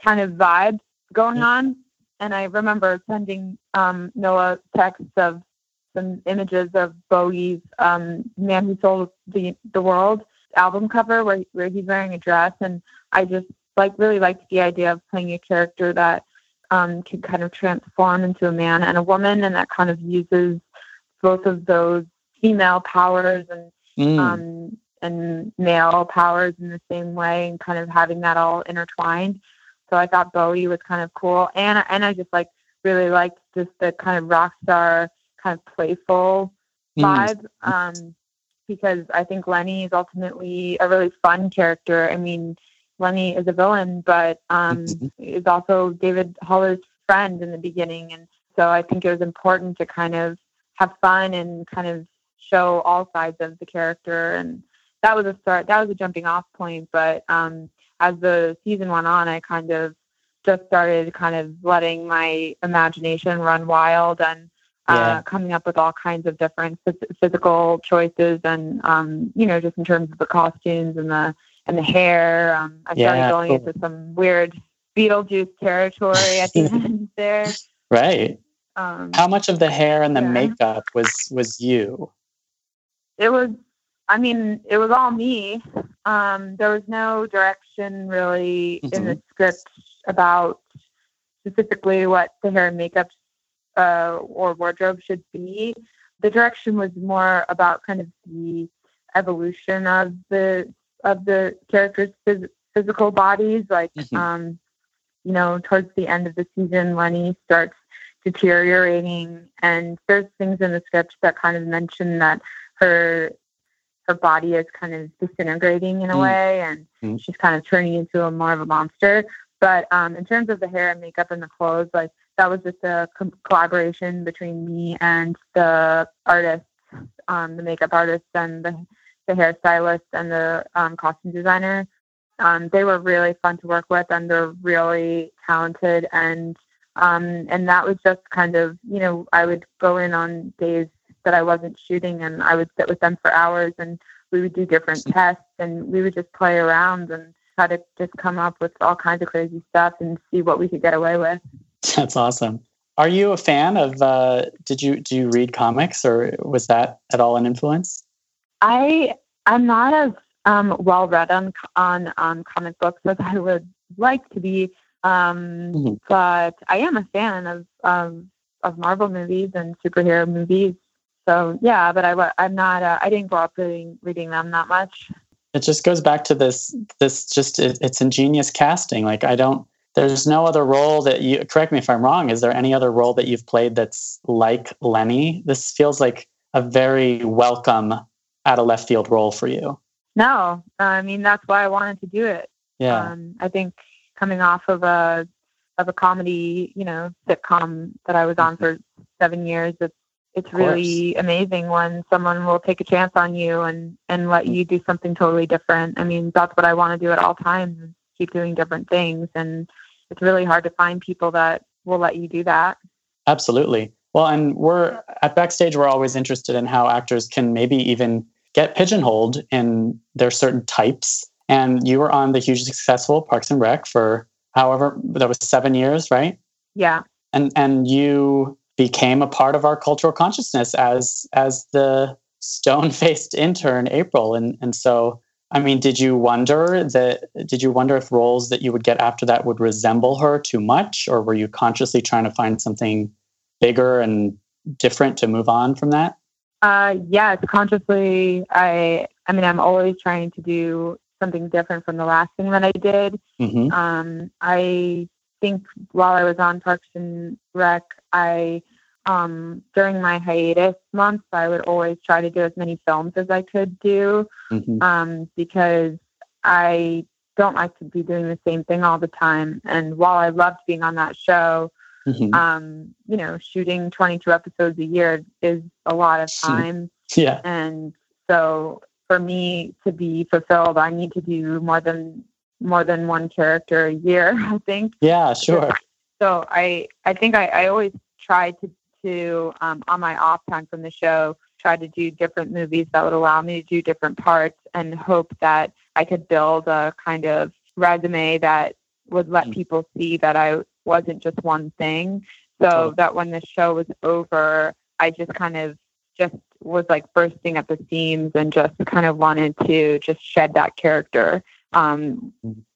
kind of vibe going on. And I remember sending um, Noah texts of some images of Bowie's um, "Man Who Sold the the World" album cover, where where he's wearing a dress, and I just like really liked the idea of playing a character that um, can kind of transform into a man and a woman, and that kind of uses both of those female powers and mm. um, and male powers in the same way and kind of having that all intertwined. So I thought Bowie was kind of cool. And, and I just like really liked just the kind of rock star, kind of playful vibe. Mm. Um, because I think Lenny is ultimately a really fun character. I mean, Lenny is a villain, but um, is also David Haller's friend in the beginning, and so I think it was important to kind of have fun and kind of show all sides of the character, and that was a start. That was a jumping off point. But um, as the season went on, I kind of just started kind of letting my imagination run wild and uh, yeah. coming up with all kinds of different physical choices and um, you know just in terms of the costumes and the and the hair. Um, I started yeah, going cool. into some weird Beetlejuice territory at the end there. Right. Um, How much of the hair and the yeah. makeup was was you? It was. I mean, it was all me. Um, there was no direction really mm-hmm. in the script about specifically what the hair and makeup uh, or wardrobe should be. The direction was more about kind of the evolution of the of the characters' phys- physical bodies. Like, mm-hmm. um, you know, towards the end of the season, Lenny starts deteriorating, and there's things in the script that kind of mention that her her body is kind of disintegrating in a mm. way, and mm. she's kind of turning into a more of a monster. But um, in terms of the hair and makeup and the clothes, like that was just a co- collaboration between me and the artists, um, the makeup artist and the the hairstylist and the um, costume designer. Um, they were really fun to work with, and they're really talented. And um, and that was just kind of you know I would go in on days that I wasn't shooting, and I would sit with them for hours, and we would do different tests, and we would just play around and try to just come up with all kinds of crazy stuff and see what we could get away with. That's awesome. Are you a fan of? Uh, did you do you read comics, or was that at all an influence? I I'm not as um, well read on on um, comic books as I would like to be, um, mm-hmm. but I am a fan of um, of Marvel movies and superhero movies. So yeah, but I I'm not. Uh, I didn't grow up reading reading them that much. It just goes back to this this just it, it's ingenious casting. Like I don't. There's no other role that you correct me if I'm wrong. Is there any other role that you've played that's like Lenny? This feels like a very welcome out of left field role for you. No, I mean that's why I wanted to do it. Yeah, um, I think coming off of a of a comedy, you know, sitcom that I was on for seven years, it's it's really amazing when someone will take a chance on you and and let you do something totally different. I mean, that's what I want to do at all times. Keep doing different things, and it's really hard to find people that will let you do that. Absolutely. Well, and we're at backstage. We're always interested in how actors can maybe even get pigeonholed in their certain types. And you were on the hugely successful Parks and Rec for however that was seven years, right? Yeah. And and you became a part of our cultural consciousness as as the stone-faced intern April. And and so I mean, did you wonder that did you wonder if roles that you would get after that would resemble her too much, or were you consciously trying to find something bigger and different to move on from that? Uh, yes, consciously. I, I mean, I'm always trying to do something different from the last thing that I did. Mm-hmm. Um, I think while I was on Parks and Rec, I, um, during my hiatus months, I would always try to do as many films as I could do, mm-hmm. um, because I don't like to be doing the same thing all the time. And while I loved being on that show, Mm-hmm. Um, you know, shooting 22 episodes a year is a lot of time. Yeah. And so for me to be fulfilled, I need to do more than more than one character a year, I think. Yeah, sure. So I I think I, I always try to to um, on my off time from the show try to do different movies that would allow me to do different parts and hope that I could build a kind of resume that would let mm-hmm. people see that I wasn't just one thing. So that when the show was over, I just kind of just was like bursting at the seams and just kind of wanted to just shed that character um,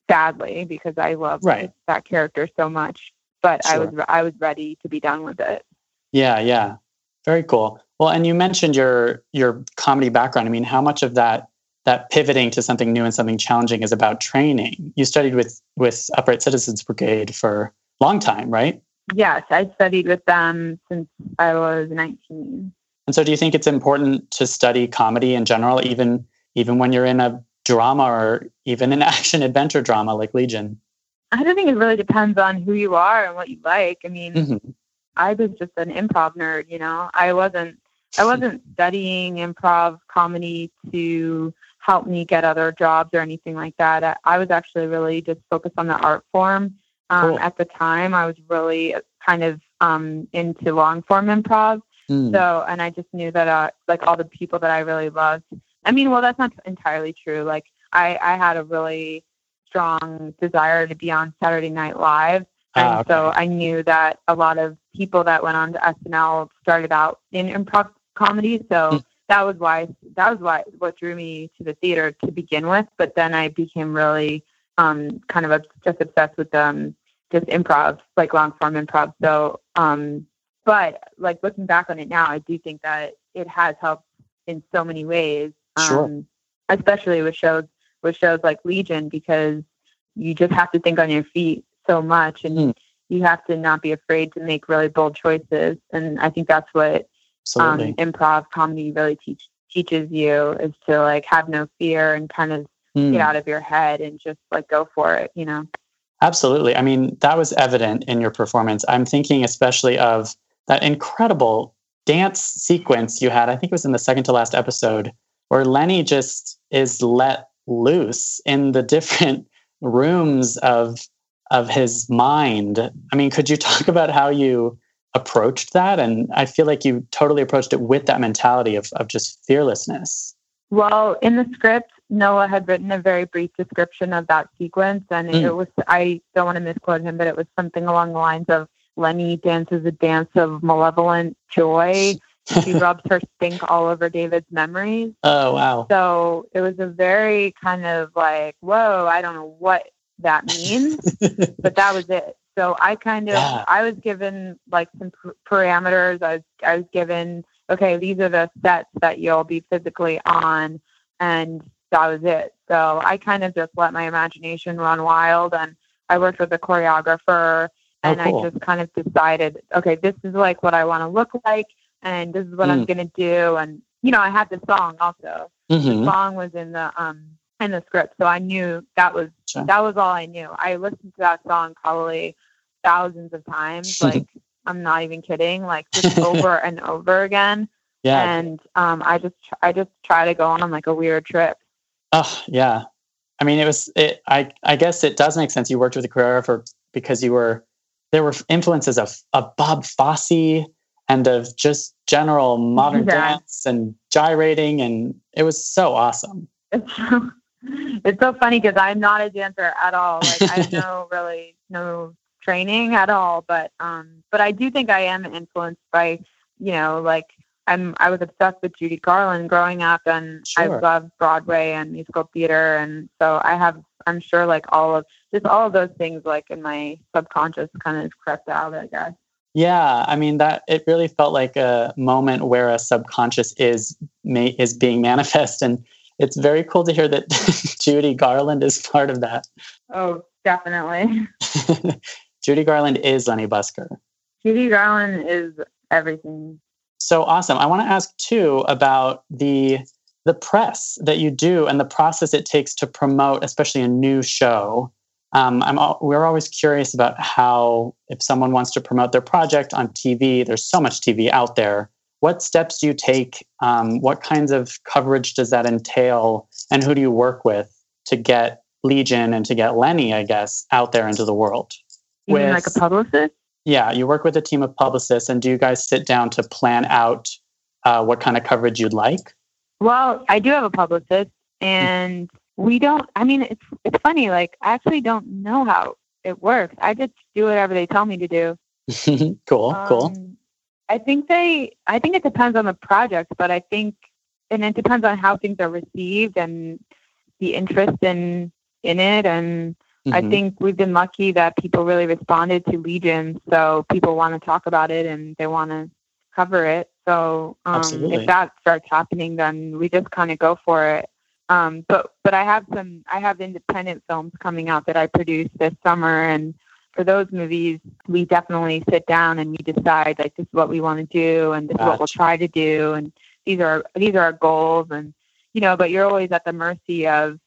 badly because I love right. that character so much. But sure. I was I was ready to be done with it. Yeah, yeah, very cool. Well, and you mentioned your your comedy background. I mean, how much of that that pivoting to something new and something challenging is about training? You studied with with Upright Citizens Brigade for a long time, right? Yes, I studied with them since I was 19. And so do you think it's important to study comedy in general, even even when you're in a drama or even an action adventure drama like Legion? I don't think it really depends on who you are and what you like. I mean, mm-hmm. I was just an improv nerd, you know. I wasn't I wasn't studying improv comedy to help me get other jobs or anything like that. I, I was actually really just focused on the art form. Um, cool. At the time, I was really kind of um, into long form improv. Mm. So, and I just knew that uh, like all the people that I really loved. I mean, well, that's not entirely true. Like I, I had a really strong desire to be on Saturday Night Live. Ah, and ah, okay. so I knew that a lot of people that went on to SNL started out in improv comedy. So mm. that was why that was why what drew me to the theater to begin with. But then I became really um, kind of just obsessed with um, just improv, like long form improv. So, um, but like looking back on it now, I do think that it has helped in so many ways. Sure. Um, especially with shows with shows like Legion because you just have to think on your feet so much and mm. you have to not be afraid to make really bold choices. And I think that's what um, improv comedy really teach, teaches you is to like have no fear and kind of mm. get out of your head and just like go for it, you know? Absolutely. I mean, that was evident in your performance. I'm thinking especially of that incredible dance sequence you had. I think it was in the second to last episode where Lenny just is let loose in the different rooms of of his mind. I mean, could you talk about how you approached that? And I feel like you totally approached it with that mentality of of just fearlessness. Well, in the script, Noah had written a very brief description of that sequence, and mm. it was I don't want to misquote him, but it was something along the lines of Lenny dances a dance of malevolent joy. She rubs her stink all over David's memories. Oh wow! So it was a very kind of like, whoa, I don't know what that means, but that was it. So I kind of yeah. I was given like some parameters. I was I was given okay, these are the sets that you'll be physically on, and that was it. So I kind of just let my imagination run wild, and I worked with a choreographer, oh, and oh, cool. I just kind of decided, okay, this is like what I want to look like, and this is what mm. I'm gonna do, and you know, I had the song also. Mm-hmm. The song was in the um in the script, so I knew that was sure. that was all I knew. I listened to that song probably thousands of times, like I'm not even kidding, like just over and over again. Yeah. And um, I just I just try to go on like a weird trip. Oh yeah, I mean it was it. I I guess it does make sense. You worked with a choreographer because you were there were influences of of Bob Fosse and of just general modern yeah. dance and gyrating, and it was so awesome. It's so, it's so funny because I'm not a dancer at all. Like I have no really no training at all, but um, but I do think I am influenced by, you know, like I'm I was obsessed with Judy Garland growing up, and sure. I love Broadway and musical theater, and so I have I'm sure like all of just all of those things like in my subconscious kind of crept out, I guess. Yeah, I mean that it really felt like a moment where a subconscious is may, is being manifest, and it's very cool to hear that Judy Garland is part of that. Oh, definitely. Judy Garland is Lenny Busker. Judy Garland is everything. So awesome. I want to ask too about the the press that you do and the process it takes to promote, especially a new show. Um, I'm we're always curious about how if someone wants to promote their project on TV, there's so much TV out there. What steps do you take? Um, what kinds of coverage does that entail? And who do you work with to get Legion and to get Lenny, I guess, out there into the world? You with, like a publicist? Yeah, you work with a team of publicists, and do you guys sit down to plan out uh, what kind of coverage you'd like? Well, I do have a publicist, and we don't. I mean, it's it's funny. Like, I actually don't know how it works. I just do whatever they tell me to do. cool, um, cool. I think they. I think it depends on the project, but I think, and it depends on how things are received and the interest in in it, and Mm-hmm. I think we've been lucky that people really responded to Legion. So people want to talk about it and they want to cover it. So um, if that starts happening, then we just kind of go for it. Um, but but I have some I have independent films coming out that I produced this summer, and for those movies, we definitely sit down and we decide like this is what we want to do and this is what we'll try to do and these are these are our goals and you know, but you're always at the mercy of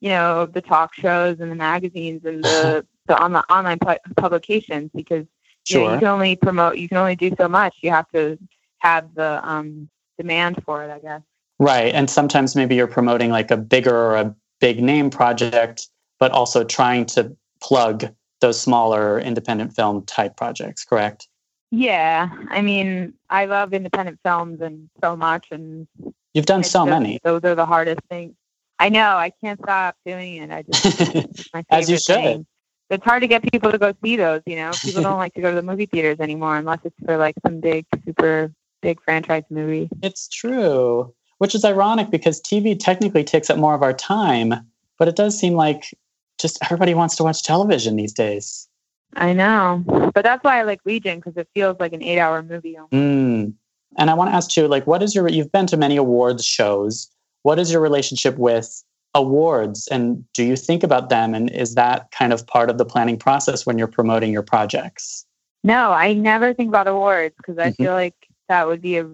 you know the talk shows and the magazines and the the online online pu- publications because you, know, you can only promote you can only do so much. You have to have the um, demand for it, I guess. Right. And sometimes maybe you're promoting like a bigger or a big name project, but also trying to plug those smaller independent film type projects, correct? Yeah, I mean, I love independent films and so much, and You've done so just- many. Those are the hardest things. I know. I can't stop doing it. I just As you should. thing. It's hard to get people to go see those. You know, people don't like to go to the movie theaters anymore unless it's for like some big, super big franchise movie. It's true, which is ironic because TV technically takes up more of our time, but it does seem like just everybody wants to watch television these days. I know, but that's why I like Legion because it feels like an eight-hour movie. Mm. And I want to ask you, like, what is your? You've been to many awards shows. What is your relationship with awards, and do you think about them? And is that kind of part of the planning process when you're promoting your projects? No, I never think about awards because I Mhm. feel like that would be a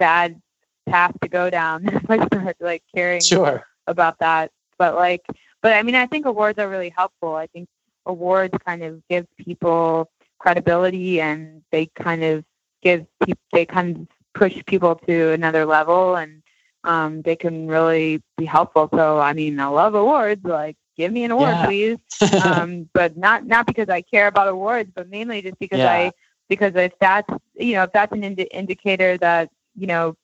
bad path to go down if I start like caring Sure. about that. But like, but I mean, I think awards are really helpful. I think awards kind of give people credibility and they kind of give people, they kind of push people to another level and um, they can really be helpful. So, I mean, I love awards. Like, give me an award, Yeah. please. Um, but not, not because I care about awards, but mainly just because Yeah. I, because if that's, you know, if that's an indi- indicator that, you know,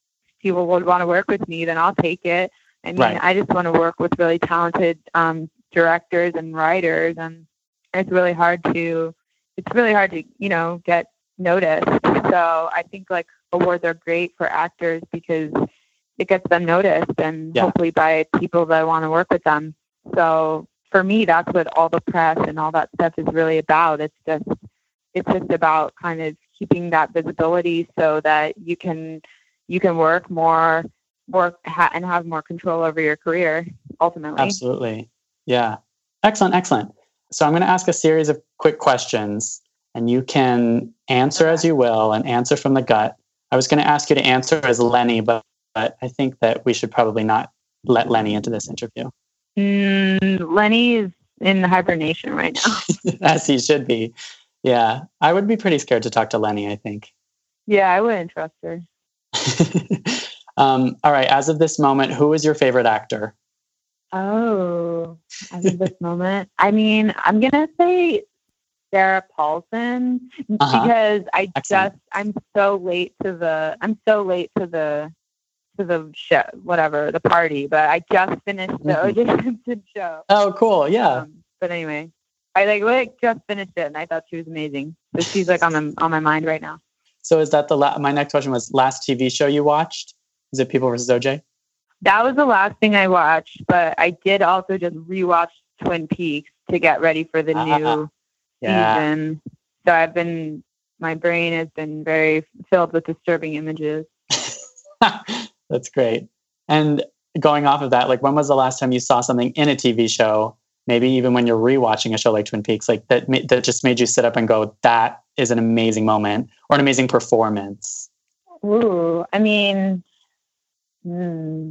people would want to work with me, then I'll take it. I mean, Right. I just want to work with really talented um, directors and writers, and it's really hard to it's really hard to you know get noticed. So I think like awards are great for actors because it gets them noticed, and Yeah. hopefully by people that want to work with them. So for me, that's what all the press and all that stuff is really about. It's just it's just about kind of keeping that visibility so that you can you can work more work ha- and have more control over your career ultimately. Absolutely. Yeah. Excellent. Excellent. So I'm going to ask a series of quick questions and you can answer as you will and answer from the gut. I was going to ask you to answer as Lenny, but, but I think that we should probably not let Lenny into this interview, Mm, Lenny is in hibernation right now. as he should be. Yeah. I would be pretty scared to talk to Lenny, I think. yeah, I wouldn't trust her. um, all right. As of this moment, who is your favorite actor? Oh, as of this moment, I mean, I'm gonna say Sarah Paulson Uh-huh. because I Excellent. just I'm so late to the I'm so late to the to the show whatever the party, but I just finished the Mhm. O.J. Simpson show. Oh, cool. Yeah. Um, but anyway, I like like just finished it, and I thought she was amazing. So she's like on the on my mind right now. So is that the la- my next question was last TV show you watched? Is it People versus OJ? That was the last thing I watched, but I did also just rewatch Twin Peaks to get ready for the Ah, new Yeah. season. So I've been, my brain has been very filled with disturbing images. That's great. And going off of that, like when was the last time you saw something in a TV show, maybe even when you're rewatching a show like Twin Peaks, like that that just made you sit up and go, "That is an amazing moment or an amazing performance." Ooh, I mean, hmm,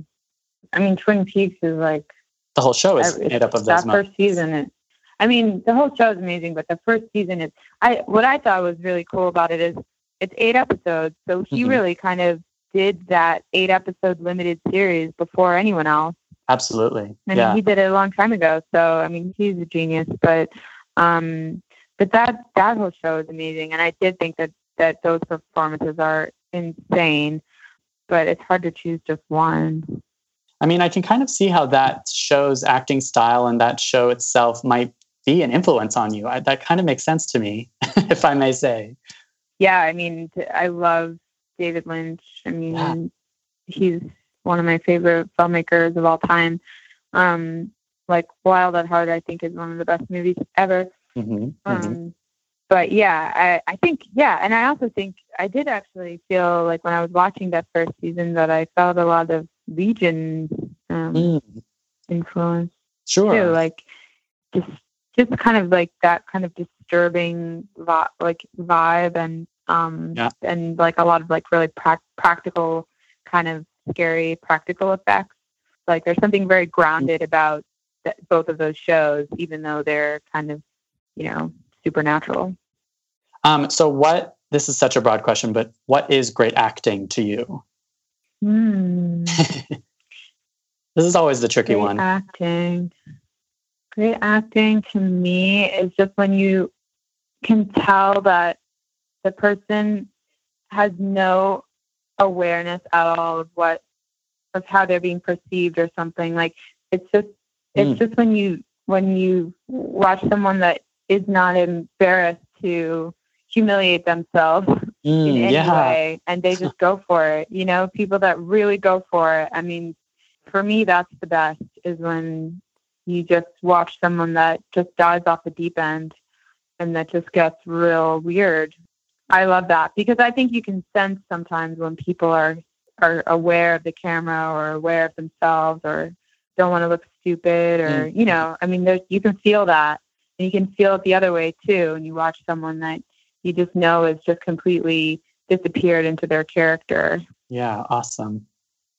I mean, Twin Peaks is like The whole show is every- made up of that those moments. first season. It, I mean, the whole show is amazing, but the first season is. I what I thought was really cool about it is it's eight episodes, so he Mhm. really kind of did that eight episode limited series before anyone else. Absolutely. I mean, yeah. he did it a long time ago. So I mean, he's a genius. But um, but that that whole show is amazing, and I did think that that those performances are insane. But it's hard to choose just one. I mean, I can kind of see how that show's acting style and that show itself might be an influence on you. I, that kind of makes sense to me, if I may say. Yeah, I mean, I love David Lynch. I mean, Yeah. he's one of my favorite filmmakers of all time. Um, like Wild at Heart, I think is one of the best movies ever. hmm Um, but yeah, I, I think yeah, and I also think I did actually feel like when I was watching that first season that I felt a lot of Legion um, Mm, influence sure. too, like just just kind of like that kind of disturbing vi- like vibe and um Yeah. and like a lot of like really prac practical kind of scary practical effects. Like there's something very grounded about th- both of those shows, even though they're kind of you know supernatural. Um, so what? This is such a broad question, but what is great acting to you? Hmm. This is always the tricky Great one. acting. Great acting to me is just when you can tell that the person has no awareness at all of what of how they're being perceived or something. Like it's just it's Mm. just when you when you watch someone that is not embarrassed to humiliate themselves in Mm, any yeah. way and they just go for it you know people that really go for it i mean for me that's the best is when you just watch someone that just dives off the deep end and that just gets real weird i love that because i think you can sense sometimes when people are are aware of the camera or aware of themselves or don't want to look stupid or mm. you know i mean there's you can feel that and you can feel it the other way too and you watch someone that you just know is just completely disappeared into their character. Yeah, awesome.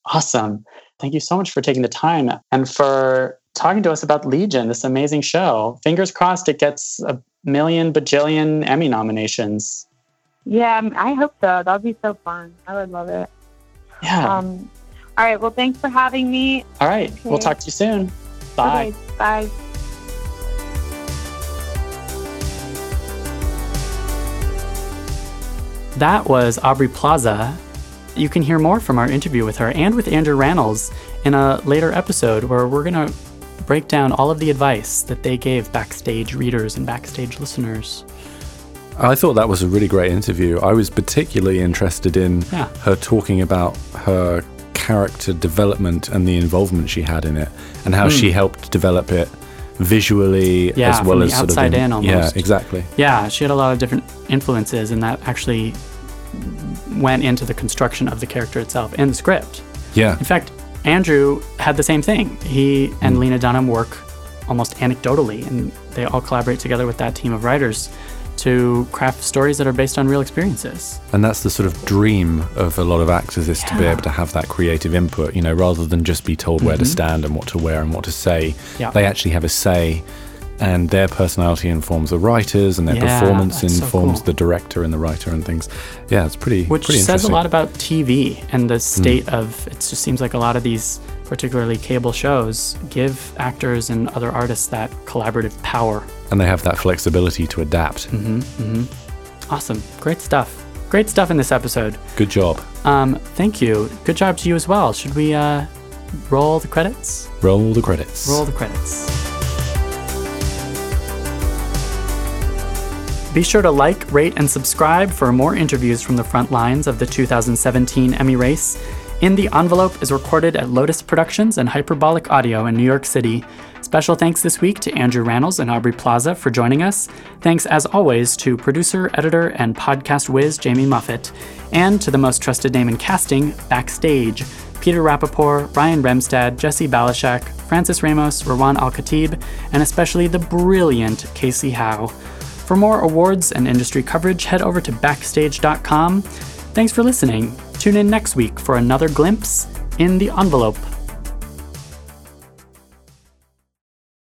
Awesome. Thank you so much for taking the time and for talking to us about Legion, this amazing show. Fingers crossed it gets a million bajillion Emmy nominations. Yeah, um, I hope so. That would be so fun. I would love it. Yeah. Um, all right. Well, thanks for having me. All right. We'll talk to you soon. Bye. Okay, bye. That was Aubrey Plaza. You can hear more from our interview with her and with Andrew Rannells in a later episode where we're going to break down all of the advice that they gave backstage readers and backstage listeners. I thought that was a really great interview. I was particularly interested in Yeah. her talking about her character development and the involvement she had in it, and how she helped develop it visually Hmm. Yeah, as well as the sort of outside in Yeah, exactly. Yeah, she had a lot of different influences, and that actually went into the construction of the character itself and the script. Yeah, In fact, Andrew had the same thing. He and Lena Dunham work almost anecdotally, and they all collaborate together with that team of writers to craft stories that are based on real experiences. and that's the sort of dream of a lot of actors is to be able to have that creative input. You know, rather than just be told where to stand and what to wear and what to say. Mm-hmm. Yeah. They actually have a say. And their personality informs the writers, and their Yeah, performance that's so informs cool. the director and the writer and things. Yeah, it's pretty, Which pretty says a lot about TV and the state of it just seems like a lot of these particularly cable shows give actors and other artists that collaborative power. And they have that flexibility to adapt. Mm. Awesome. Great stuff. Great stuff in this episode. Good job. Um, thank you. Good job to you as well. Should we uh, roll the credits? Roll the credits. Roll the credits. Be sure to like, rate, and subscribe for more interviews from the front lines of the 2017 Emmy race. In the Envelope is recorded at Lotus Productions and Hyperbolic Audio in New York City. Special thanks this week to Andrew Rannells and Aubrey Plaza for joining us. Thanks, as always, to producer, editor, and podcast whiz Jamie Muffett, and to the most trusted name in casting, Backstage. Peter Rappaport, Ryan Remstad, Jesse Balashak, Francis Ramos, Rawan Al Khatib, and especially the brilliant Casey Howe. For more awards and industry coverage, head over to backstage.com. Thanks for listening. Tune in next week for another glimpse in the envelope.